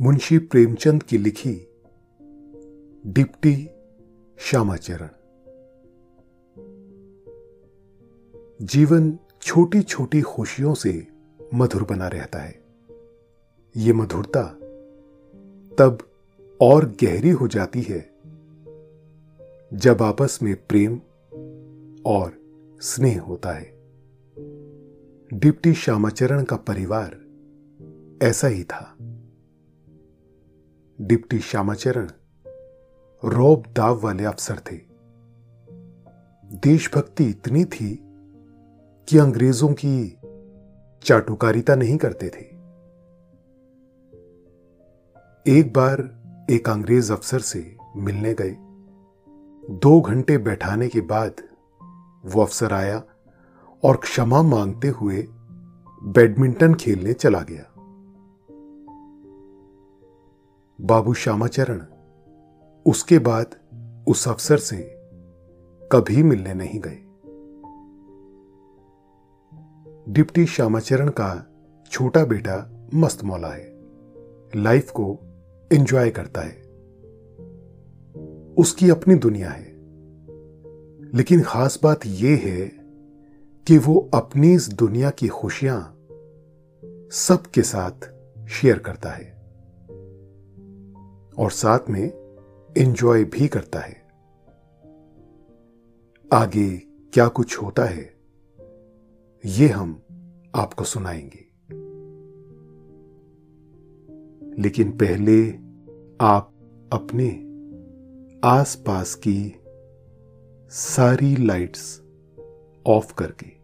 मुंशी प्रेमचंद की लिखी डिप्टी श्यामाचरण। जीवन छोटी छोटी खुशियों से मधुर बना रहता है। ये मधुरता तब और गहरी हो जाती है जब आपस में प्रेम और स्नेह होता है। डिप्टी श्यामाचरण का परिवार ऐसा ही था। डिप्टी श्यामाचरण, रौब दाव वाले अफसर थे। देशभक्ति इतनी थी कि अंग्रेज़ों की चाटुकारिता नहीं करते थे। एक बार एक अंग्रेज़ अफसर से मिलने गए। दो घंटे बैठाने के बाद वो अफसर आया और क्षमा मांगते हुए बैडमिंटन खेलने चला गया। बाबू श्यामाचरण। उसके बाद उस अफसर से कभी मिलने नहीं गए। डिप्टी श्यामाचरण का छोटा बेटा मस्त मौला है। लाइफ को एंजॉय करता है। उसकी अपनी दुनिया है। लेकिन खास बात यह है कि वो अपनी इस दुनिया की खुशियाँ सबके साथ शेयर करता है। और साथ में एंजॉय भी करता है आगे क्या कुछ होता है, ये हम आपको सुनाएँगे लेकिन पहले आप अपने आसपास की सारी लाइट्स ऑफ़ करके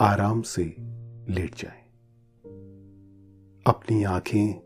आराम से लेट जाएँ। अपनी आँखें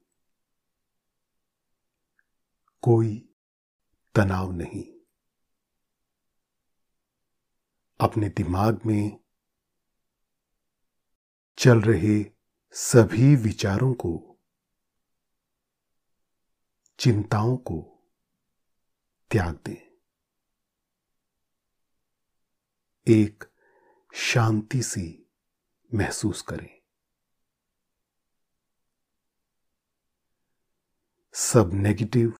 कोई तनाव नहीं। अपने दिमाग में चल रहे सभी विचारों को, चिंताओं को त्याग दें। एक शांति सी महसूस करें। सब नेगेटिव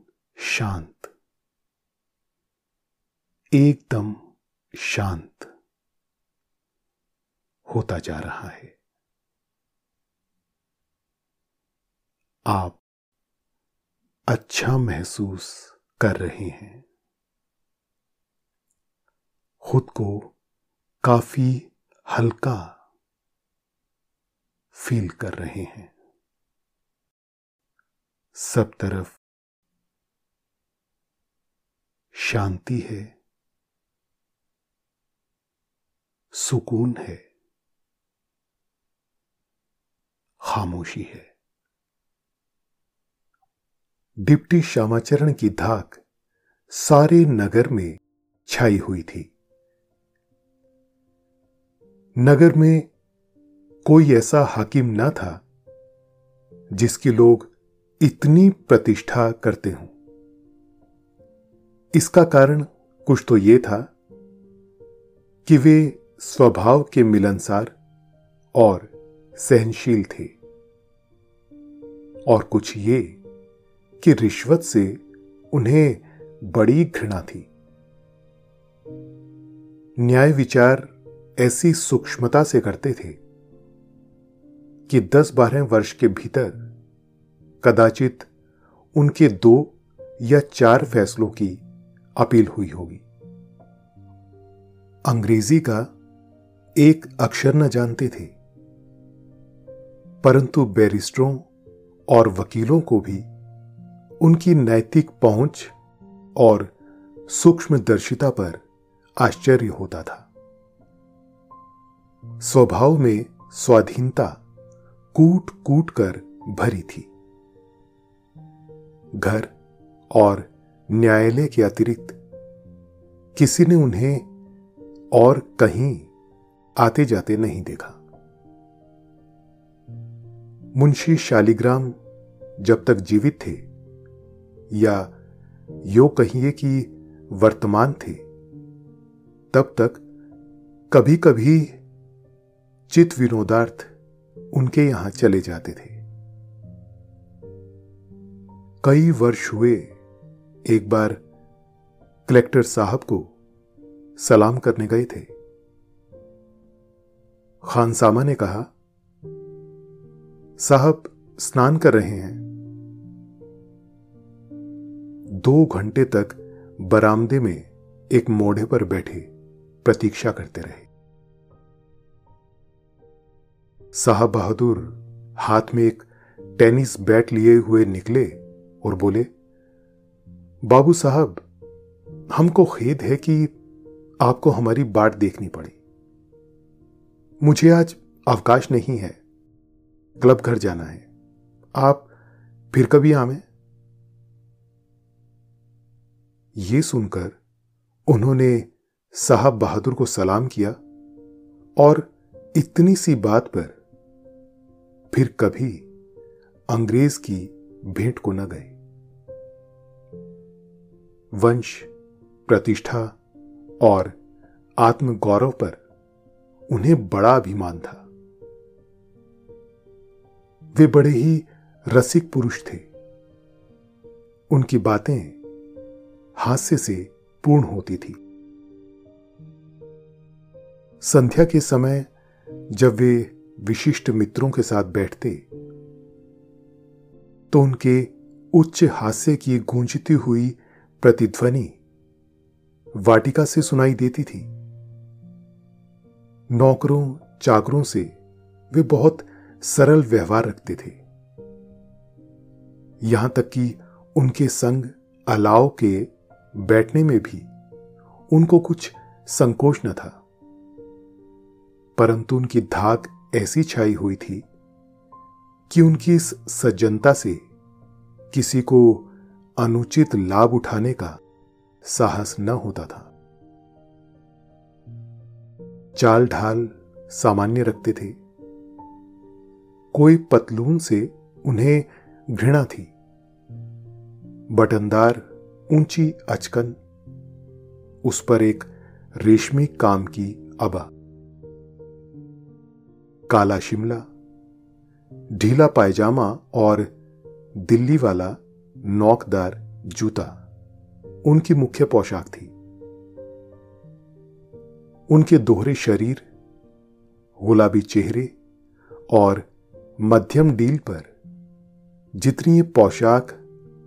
शांत। एकदम शांत होता जा रहा है। आप अच्छा महसूस कर रहे हैं। खुद को काफ़ी हल्का फील कर रहे हैं। सब तरफ़ शांति है। सुकून है। खामोशी है। डिप्टी श्यामाचरण की धाक सारे नगर में छाई हुई थी। नगर में कोई ऐसा हाकिम ना था जिसकी लोग इतनी प्रतिष्ठा करते हों। इसका कारण कुछ तो यह था कि वे स्वभाव के मिलनसार और सहनशील थे। और कुछ ये कि रिश्वत से उन्हें बड़ी घृणा थी। न्याय विचार ऐसी सूक्ष्मता से करते थे कि दस बारह वर्ष के भीतर कदाचित उनके दो या चार फैसलों की अपील हुई होगी। अंग्रेज़ी का एक अक्षर न जानते थे, परंतु बैरिस्टरों और वकीलों को भी उनकी नैतिक पहुँच और सूक्ष्मदर्शिता पर आश्चर्य होता था। स्वभाव में स्वाधीनता कूट कूट कर भरी थी। घर और न्यायालय के अतिरिक्त, किसी ने उन्हें और कहीं आते जाते नहीं देखा। मुंशी शालिग्राम जब तक जीवित थे, या यो कहिए कि वर्तमान थे, तब तक कभी कभी चित विनोदार्थ उनके यहाँ चले जाते थे। कई वर्ष हुए एक बार कलेक्टर साहब को सलाम करने गए थे। खानसामा ने कहा, साहब, स्नान कर रहे हैं। दो घंटे तक बरामदे में एक मोढ़े पर बैठे प्रतीक्षा करते रहे। साहब बहादुर हाथ में एक टेनिस बैट लिए हुए निकले और बोले बाबू साहब, हमको खेद है कि आपको हमारी बाट देखनी पड़ी। मुझे आज अवकाश नहीं है। क्लब घर जाना है। आप फिर कभी आवे ये सुनकर उन्होंने साहब बहादुर को सलाम किया और इतनी सी बात पर फिर कभी अंग्रेज़ की भेंट को न गए। वंश, प्रतिष्ठा और आत्मगौरव पर उन्हें बड़ा अभिमान था। वे बड़े ही रसिक पुरुष थे। उनकी बातें हास्य से पूर्ण होती थी। संध्या के समय जब वे विशिष्ट मित्रों के साथ बैठते तो उनके उच्च हास्य की गूंजती हुई प्रतिध्वनि वाटिका से सुनाई देती थी। नौकरों चाकरों से वे बहुत सरल व्यवहार रखते थे। यहाँ तक कि उनके संग अलाव के बैठने में भी उनको कुछ संकोच न था। परंतु उनकी धाक ऐसी छाई हुई थी कि उनकी इस सज्जनता से किसी को अनुचित लाभ उठाने का साहस न होता था। चाल ढाल सामान्य रखते थे। कोई पतलून से उन्हें घृणा थी। बटनदार, ऊँची अचकन, उस पर एक रेशमी काम की अबा। काला शिमला, ढीला पायजामा और दिल्ली वाला नौकदार जूता। उनकी मुख्य पोशाक थी। उनके दोहरे शरीर, गुलाबी चेहरे और मध्यम डील पर जितनी ये पोशाक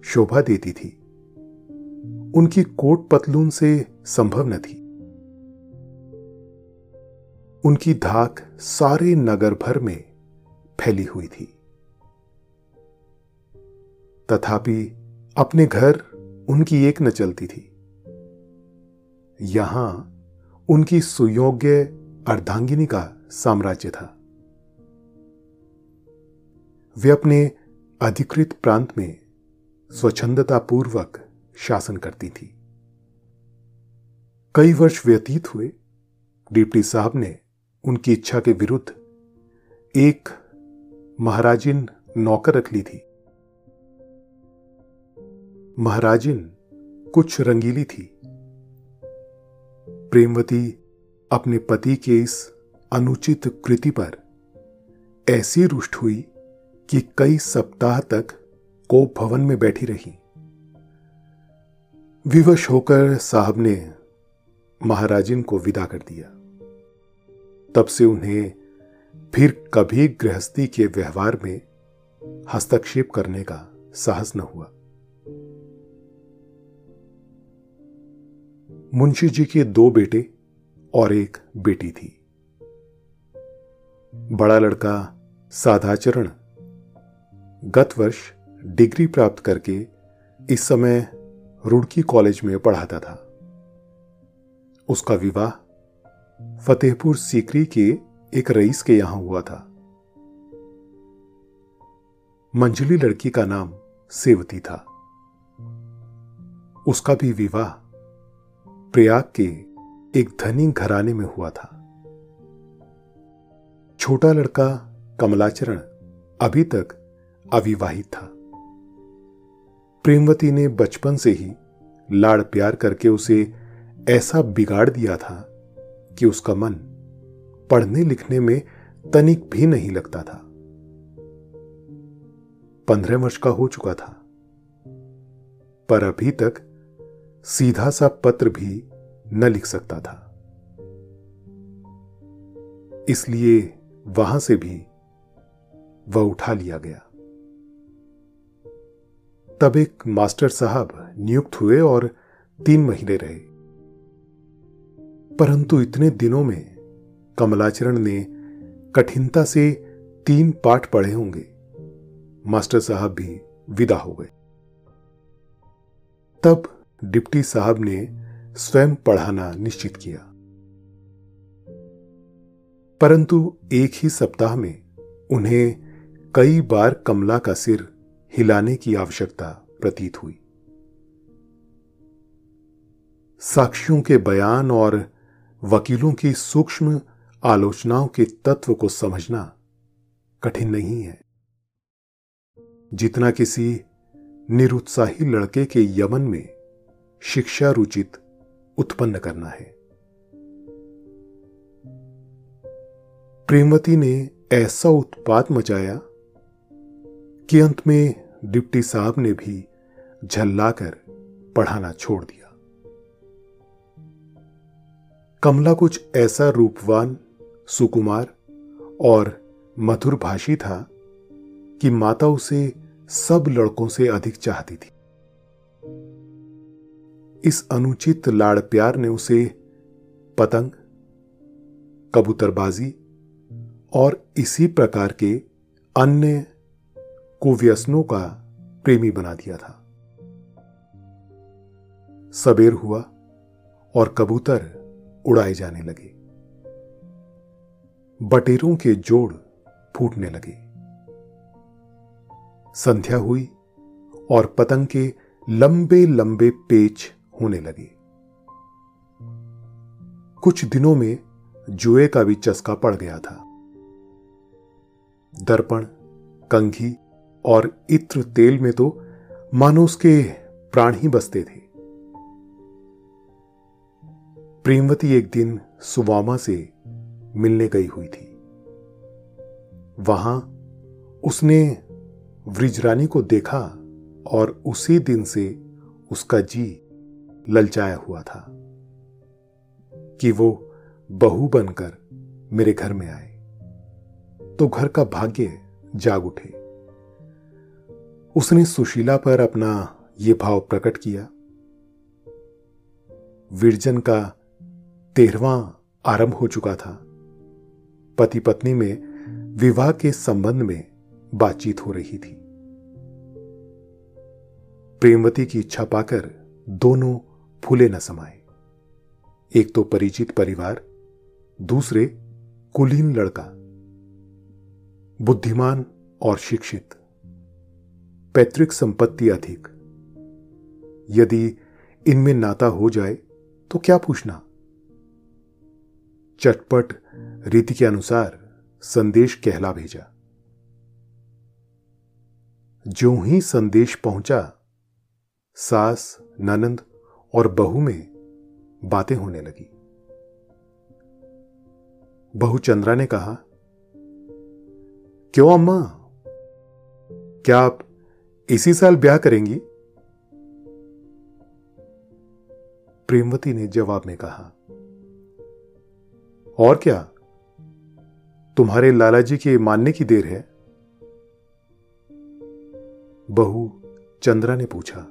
शोभा देती थी, उनकी कोट पतलून से संभव न थी। उनकी धाक सारे नगर भर में फैली हुई थी। तथापि अपने घर उनकी एक न चलती थी। यहाँ उनकी सुयोग्य अर्धांगिनी का साम्राज्य था। वे अपने अधिकृत प्रांत में स्वच्छंदता पूर्वक शासन करती थी। कई वर्ष व्यतीत हुए, डिप्टी साहब ने उनकी इच्छा के विरुद्ध एक महाराजिन नौकर रख ली थी। महाराजिन, कुछ रंगीली थी। प्रेमवती अपने पति के इस अनुचित कृति पर ऐसी रुष्ट हुई कि कई सप्ताह तक कोप भवन में बैठी रही। विवश होकर साहब ने महाराजिन को विदा कर दिया। तब से उन्हें फिर कभी गृहस्थी के व्यवहार में हस्तक्षेप करने का साहस न हुआ। मुंशी जी के दो बेटे और एक बेटी थी। बड़ा लड़का साधाचरण गत वर्ष डिग्री प्राप्त करके इस समय रुड़की कॉलेज में पढ़ाता था। उसका विवाह फतेहपुर सीकरी के एक रईस के यहाँ हुआ था। मंजली लड़की का नाम सेवती था। उसका भी विवाह प्रयाग के एक धनी घराने में हुआ था। छोटा लड़का कमलाचरण अभी तक अविवाहित था। प्रेमवती ने बचपन से ही लाड़ प्यार करके उसे ऐसा बिगाड़ दिया था कि उसका मन पढ़ने लिखने में तनिक भी नहीं लगता था। पंद्रह वर्ष का हो चुका था, पर अभी तक सीधा सा पत्र भी न लिख सकता था। इसलिए वहाँ से भी वह उठा लिया गया। तब एक मास्टर साहब नियुक्त हुए और तीन महीने रहे। परंतु इतने दिनों में कमलाचरण ने कठिनता से तीन पाठ पढ़े होंगे। मास्टर साहब भी विदा हो गए। तब डिप्टी साहब ने स्वयं पढ़ाना निश्चित किया। परंतु एक ही सप्ताह में उन्हें कई बार कमला का सिर हिलाने की आवश्यकता प्रतीत हुई। साक्षियों के बयान और वकीलों की सूक्ष्म आलोचनाओं के तत्व को समझना कठिन नहीं है। जितना किसी निरुत्साही लड़के के यमन में शिक्षा रुचित उत्पन्न करना है। प्रेमवती ने ऐसा उत्पात मचाया कि अंत में डिप्टी साहब ने भी झल्लाकर पढ़ाना छोड़ दिया। कमला कुछ ऐसा रूपवान, सुकुमार और मधुर भाषी था कि माता उसे सब लड़कों से अधिक चाहती थी। इस अनुचित लाड़ प्यार ने उसे पतंग, कबूतरबाजी और इसी प्रकार के अन्य कुव्यसनों का प्रेमी बना दिया था। सबेर हुआ और कबूतर उड़ाए जाने लगे। बटेरों के जोड़ फूटने लगे। संध्या हुई और पतंग के लंबे लंबे पेच होने लगे। कुछ दिनों में जुए का भी चस्का पड़ गया था। दर्पण, कंघी और इत्र तेल में तो मानो उसके प्राण ही बसते थे। प्रेमवती एक दिन सुवामा से मिलने गई हुई थी। वहाँ उसने व्रिजरानी को देखा और उसी दिन से उसका जी ललचाया हुआ था कि वो बहू बनकर मेरे घर में आए। तो घर का भाग्य जाग उठे। उसने सुशीला पर अपना ये भाव प्रकट किया। विरजन का तेरहवां आरंभ हो चुका था। पति पत्नी में विवाह के संबंध में बातचीत हो रही थी। प्रेमवती की इच्छा पाकर दोनों फूले न समाए एक तो परिचित परिवार, दूसरे कुलीन लड़का। बुद्धिमान और शिक्षित। पैतृक संपत्ति अधिक। यदि इनमें नाता हो जाए तो क्या पूछना? चटपट रीति के अनुसार संदेश कहला भेजा। जो ही संदेश पहुँचा, सास ननंद और बहू में बातें होने लगी। बहु चंद्रा ने कहा, क्यों अम्मा? क्या आप इसी साल ब्याह करेंगी? प्रेमवती ने जवाब में कहा, और क्या? तुम्हारे लाला जी के मानने की देर है? बहू चंद्रा ने पूछा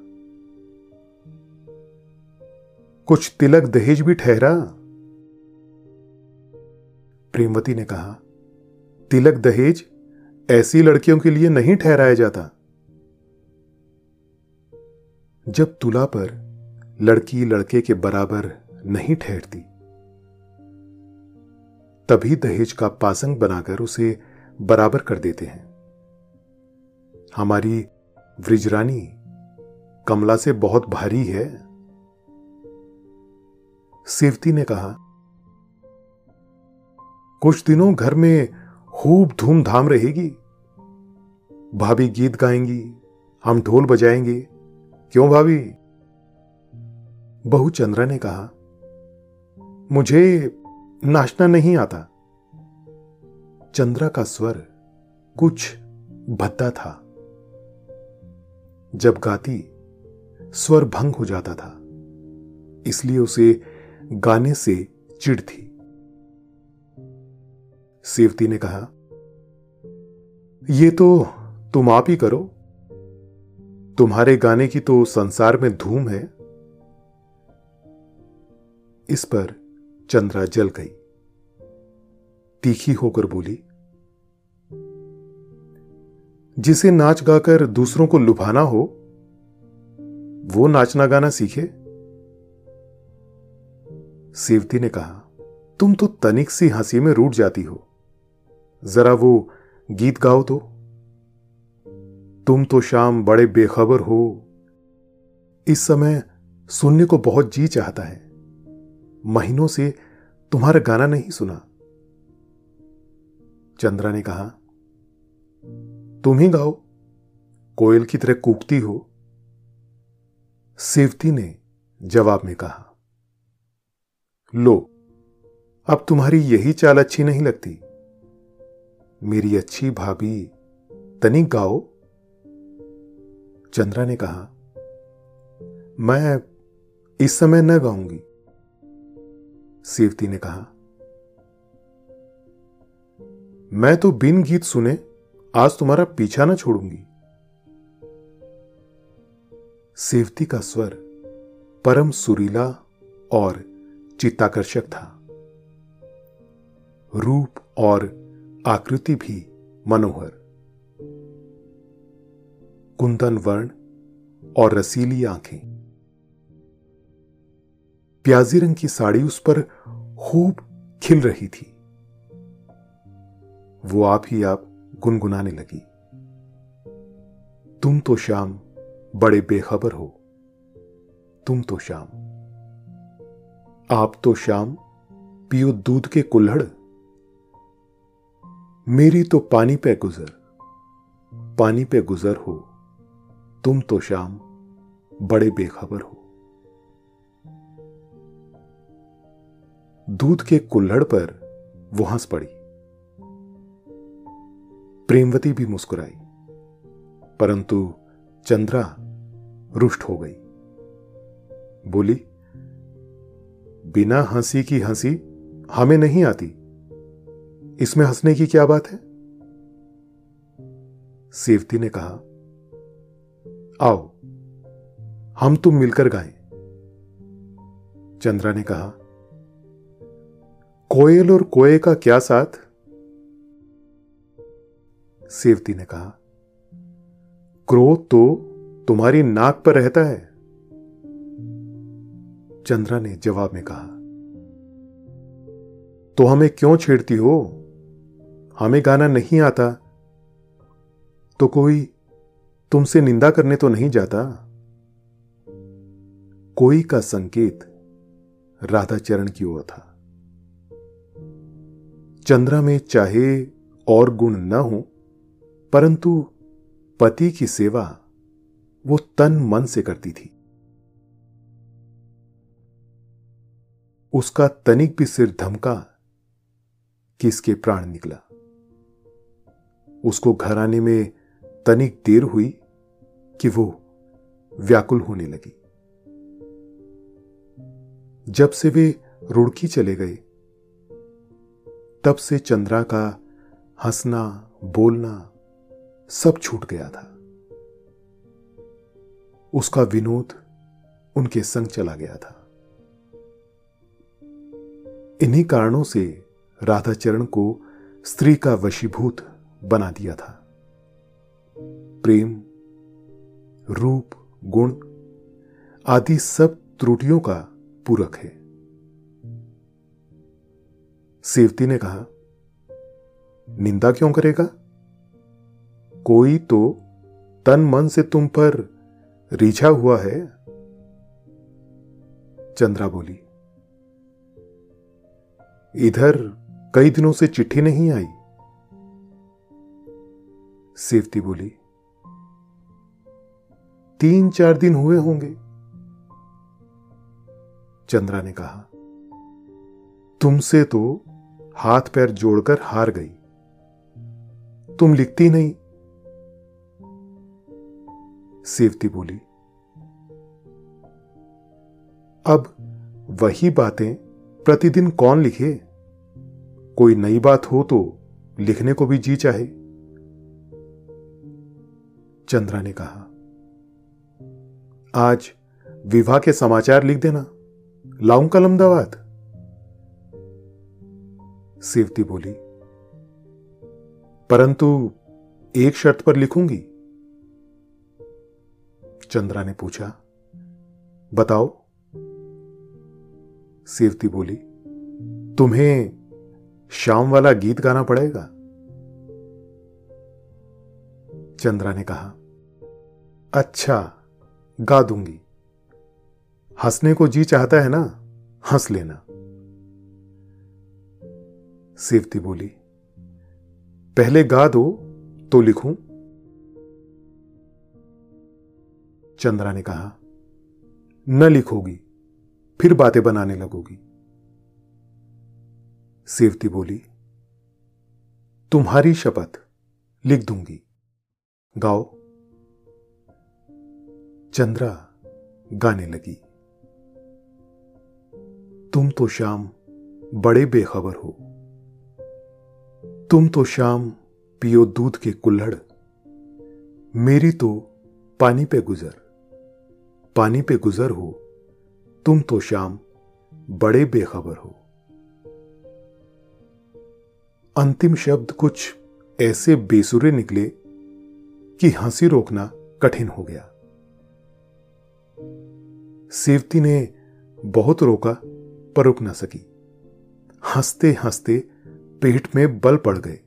कुछ तिलक दहेज भी ठहरा। प्रेमवती ने कहा, तिलक दहेज ऐसी लड़कियों के लिए नहीं ठहराया जाता। जब तुला पर लड़की लड़के के बराबर नहीं ठहरती, तभी दहेज का पासंग बनाकर उसे बराबर कर देते हैं। हमारी व्रिजरानी कमला से बहुत भारी है। सेवती ने कहा, कुछ दिनों घर में खूब धूमधाम रहेगी। भाभी गीत गाएँगी, हम ढोल बजाएँगे। क्यों भाभी? बहु चंद्रा ने कहा, मुझे नाचना नहीं आता। चंद्रा का स्वर कुछ भद्दा था। जब गाती, स्वर भंग हो जाता था, इसलिए उसे गाने से चिढ़ थी। सेवती ने कहा, ये तो तुम आप ही करो। तुम्हारे गाने की तो संसार में धूम है। इस पर चंद्रा जल गई। तीखी होकर बोली, जिसे नाच गाकर दूसरों को लुभाना हो, वो नाचना गाना सीखे। सेवती ने कहा, तुम तो तनिक सी हँसी में रूट जाती हो। जरा वो गीत गाओ तो। तुम तो शाम बड़े बेखबर हो। इस समय सुनने को बहुत जी चाहता है। महीनों से तुम्हारा गाना नहीं सुना। चंद्रा ने कहा, तुम ही गाओ। कोयल की तरह कूकती हो। सेवती ने जवाब में कहा लो। अब तुम्हारी यही चाल अच्छी नहीं लगती। मेरी अच्छी भाभी तनिक गाओ। चंद्रा ने कहा, मैं इस समय न गाऊँगी। सेवती ने कहा, मैं तो बिन गीत सुने आज तुम्हारा पीछा ना छोड़ूँगी। सेवती का स्वर परम सुरीला और चित्ताकर्षक था। रूप और आकृति भी मनोहर। कुंदन वर्ण और रसीली आँखें। प्याजी रंग की साड़ी उस पर खूब खिल रही थी। वो आप ही आप गुनगुनाने लगी। तुम तो शाम बड़े बेखबर हो। तुम तो शाम आप तो शाम पियो दूध के कुल्हड़। मेरी तो पानी पे गुजर, पानी पे गुजर हो। तुम तो शाम बड़े बेखबर हो। दूध के कुल्हड़ पर वो हंस पड़ी। प्रेमवती भी मुस्कुराई, परंतु चंद्रा रुष्ट हो गई। बोली बिना हँसी की हँसी हमें नहीं आती। इसमें हंसने की क्या बात है? सेवती ने कहा, आओ, हम तुम मिलकर गाएँ। चंद्रा ने कहा, कोयल और कोए का क्या साथ? सेवती ने कहा, क्रोध तो तुम्हारी नाक पर रहता है। चंद्रा ने जवाब में कहा तो हमें क्यों छेड़ती हो? हमें गाना नहीं आता। तो कोई तुमसे निंदा करने तो नहीं जाता? कोई का संकेत राधा चरण की ओर था। चंद्रा में चाहे और गुण न हो, परंतु पति की सेवा वो तन मन से करती थी। उसका तनिक भी सिर धमका कि इसके प्राण निकला। उसको घर आने में तनिक देर हुई कि वो व्याकुल होने लगी। जब से वे रुड़की चले गए, तब से चंद्रा का हंसना, बोलना सब छूट गया था। उसका विनोद उनके संग चला गया था। इन्हीं कारणों से राधाचरण को स्त्री का वशीभूत बना दिया था। प्रेम, रूप, गुण आदि सब त्रुटियों का पूरक है। सेवती ने कहा, निंदा क्यों करेगा? कोई तो तन मन से तुम पर रिझा हुआ है? चंद्रा बोली इधर कई दिनों से चिट्ठी नहीं आई। सेवती बोली, तीन चार दिन हुए होंगे। चंद्रा ने कहा, तुमसे तो हाथ पैर जोड़कर हार गई। तुम लिखती नहीं। सेवती बोली, अब वही बातें प्रतिदिन कौन लिखे? कोई नई बात हो तो लिखने को भी जी चाहे। चंद्रा ने कहा, आज विवाह के समाचार लिख देना। लाऊं कलम दवात सेवती बोली, परंतु एक शर्त पर लिखूँगी। चंद्रा ने पूछा, बताओ सेवती बोली, तुम्हें शाम वाला गीत गाना पड़ेगा? चंद्रा ने कहा अच्छा गा दूँगी। हंसने को जी चाहता है ना, हंस लेना। सेवती बोली, पहले गा दो तो लिखूं? चंद्रा ने कहा, न लिखोगी। फिर बातें बनाने लगोगी। सेवती बोली, तुम्हारी शपथ लिख दूँगी। गाओ। चंद्रा गाने लगी, तुम तो शाम बड़े बेखबर हो। तुम तो शाम पियो दूध के कुल्हड़। मेरी तो पानी पे गुजर, पानी पे गुजर हो। तुम तो शाम बड़े बेखबर हो। अंतिम शब्द कुछ ऐसे बेसुरे निकले कि हँसी रोकना कठिन हो गया। सेवती ने बहुत रोका, पर रुक ना सकी। हँसते हँसते पेट में बल पड़ गए।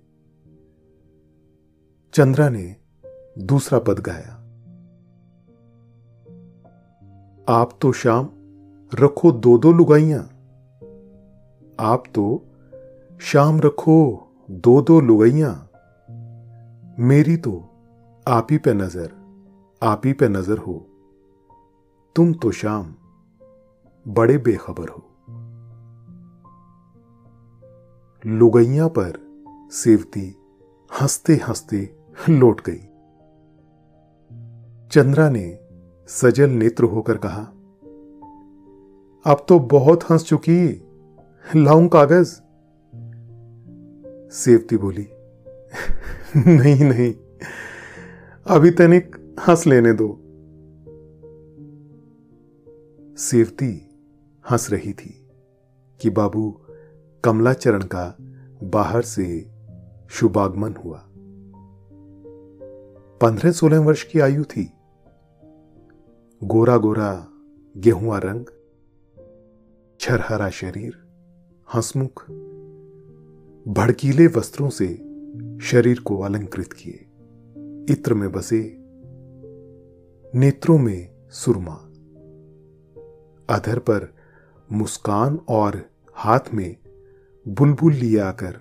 चंद्रा ने दूसरा पद गाया। आप तो शाम रखो दो दो लुगाइयाँ। आप तो शाम रखो दो दो लुगाइयाँ। मेरी तो आप ही पे नज़र, आप ही पे नज़र हो। तुम तो शाम बड़े बेखबर हो। लुगैया पर सेवती हँसते हँसते लौट गई। चंद्रा ने सजल नेत्र होकर कहा अब तो बहुत हंस चुकी। लाऊं कागज़? सेवती बोली, नहीं नहीं, अभी तनिक हंस लेने दो। सेवती हंस रही थी कि बाबू कमलाचरण का बाहर से शुभागमन हुआ। पंद्रह सोलह वर्ष की आयु थी। गोरा गोरा गेहुआ रंग छरहरा शरीर, हंसमुख, भड़कीले वस्त्रों से शरीर को अलंकृत किए। इत्र में बसे नेत्रों में सुरमा। अधर पर मुस्कान और हाथ में बुलबुल लिए आकर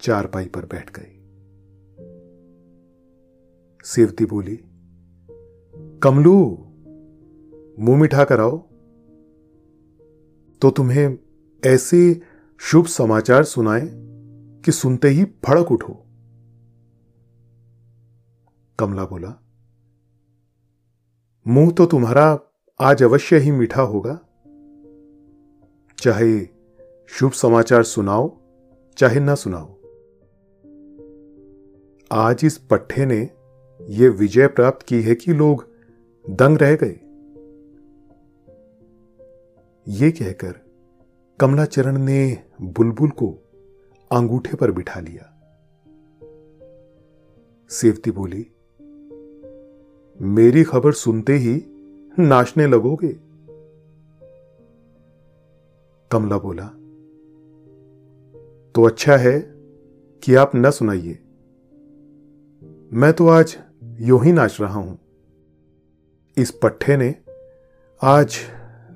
चारपाई पर बैठ गए। सेवती बोली, कमलू, मुँह मिठा कर आओ। तो तुम्हें ऐसे शुभ समाचार सुनाए कि सुनते ही भड़क उठो। कमला बोला, मुँह तो तुम्हारा आज अवश्य ही मीठा होगा। चाहे शुभ समाचार सुनाओ, चाहे ना सुनाओ। आज इस पट्टे ने यह विजय प्राप्त की है कि लोग दंग रह गए। ये कहकर कमलाचरण ने बुलबुल को अंगूठे पर बिठा लिया। सेवती बोली, मेरी खबर सुनते ही नाचने लगोगे? कमला बोला तो अच्छा है कि आप न सुनाइए। मैं तो आज यू ही नाच रहा हूँ। इस पट्टे ने आज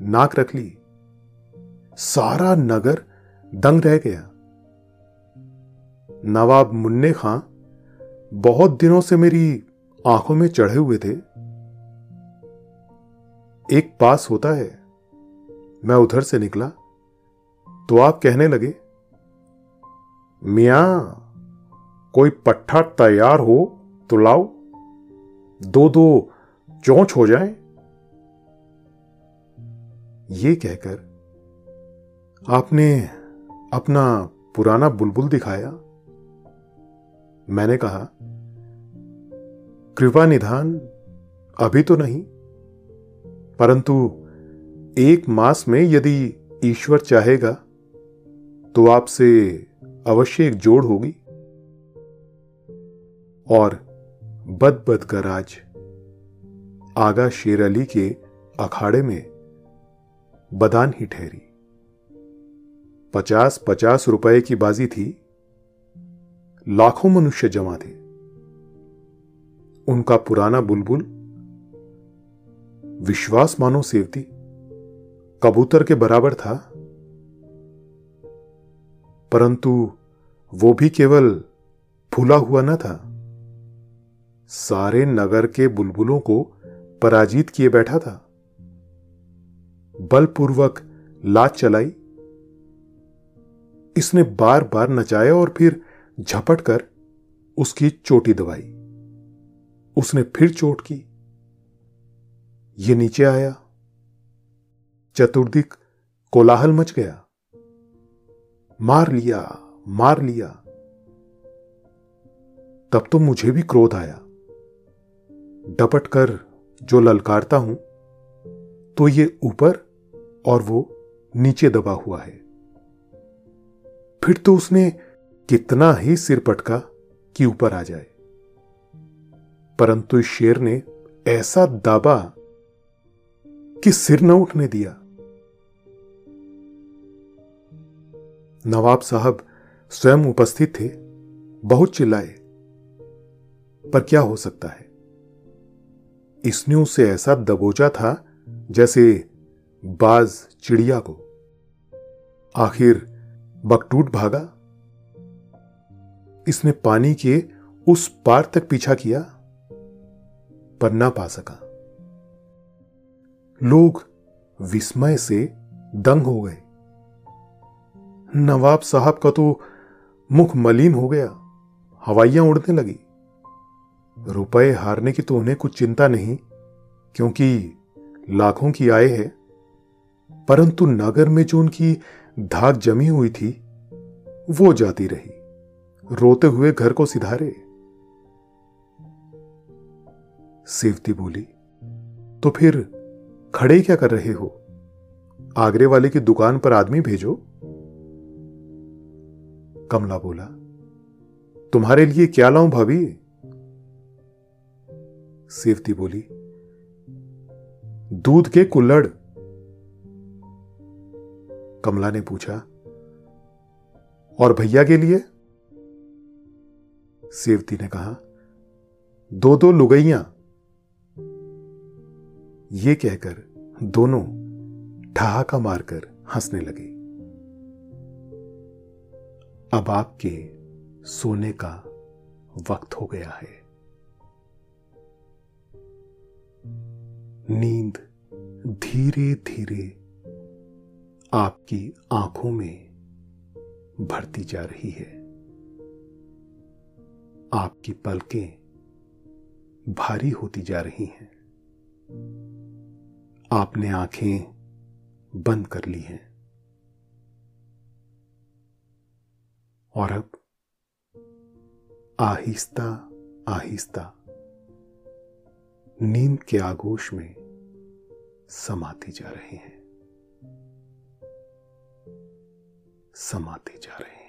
नाक रख ली। सारा नगर दंग रह गया। नवाब मुन्ने खां बहुत दिनों से मेरी आँखों में चढ़े हुए थे। एक पास होता है, मैं उधर से निकला तो आप कहने लगे, मिया, कोई पट्टा तैयार हो तो लाओ दो दो चौंच हो जाए। ये कहकर आपने अपना पुराना बुलबुल दिखाया? मैंने कहा, कृपा निधान अभी तो नहीं, परंतु एक मास में यदि ईश्वर चाहेगा तो आपसे अवश्य एक जोड़ होगी। और बद बद कर आज आगा शेर अली के अखाड़े में बदान ही ठहरी। पचास पचास रुपए की बाजी थी। लाखों मनुष्य जमा थे। उनका पुराना बुलबुल विश्वास मानो सेवती, कबूतर के बराबर था। परंतु वो भी केवल फूला हुआ न था। सारे नगर के बुलबुलों को पराजित किए बैठा था। बलपूर्वक लात चलाई। इसने बार बार नचाया और फिर झपट कर उसकी चोटी दबाई। उसने फिर चोट की। ये नीचे आया। चतुर्दिक कोलाहल मच गया। मार लिया मार लिया। तब तो मुझे भी क्रोध आया। डपट कर जो ललकारता हूँ तो ये ऊपर और वो नीचे दबा हुआ है। फिर तो उसने कितना ही सिर पटका कि ऊपर आ जाए। परंतु इस शेर ने ऐसा दाबा कि सिर न उठने दिया। नवाब साहब स्वयं उपस्थित थे, बहुत चिल्लाए, पर क्या हो सकता है? इसने उसे ऐसा दबोचा था जैसे बाज चिड़िया को। आखिर बकटूट भागा। इसने पानी के उस पार तक पीछा किया, पर ना पा सका। लोग विस्मय से दंग हो गए। नवाब साहब का तो मुख मलिन हो गया, हवाइयाँ उड़ने लगी। रुपए हारने की तो उन्हें कुछ चिंता नहीं, क्योंकि लाखों की आय है, परंतु नगर में जो उनकी धाक जमी हुई थी, वो जाती रही, रोते हुए घर को सिधारे। सेवती बोली तो फिर खड़े क्या कर रहे हो? आगरे वाले की दुकान पर आदमी भेजो। कमला बोला, तुम्हारे लिए क्या लाऊं भाभी? सेवती बोली, दूध के कुल्लड़ कमला ने पूछा, और भैया के लिए? सेवती ने कहा, दो दो लुगैया। ये कहकर दोनों ठहाका मारकर हंसने लगे। अब आपके सोने का वक्त हो गया है। नींद धीरे धीरे आपकी आँखों में भरती जा रही है। आपकी पलकें भारी होती जा रही हैं। आपने आँखें बंद कर ली हैं। और अब आहिस्ता आहिस्ता नींद के आगोश में समाते जा रहे हैं। समाते जा रहे हैं।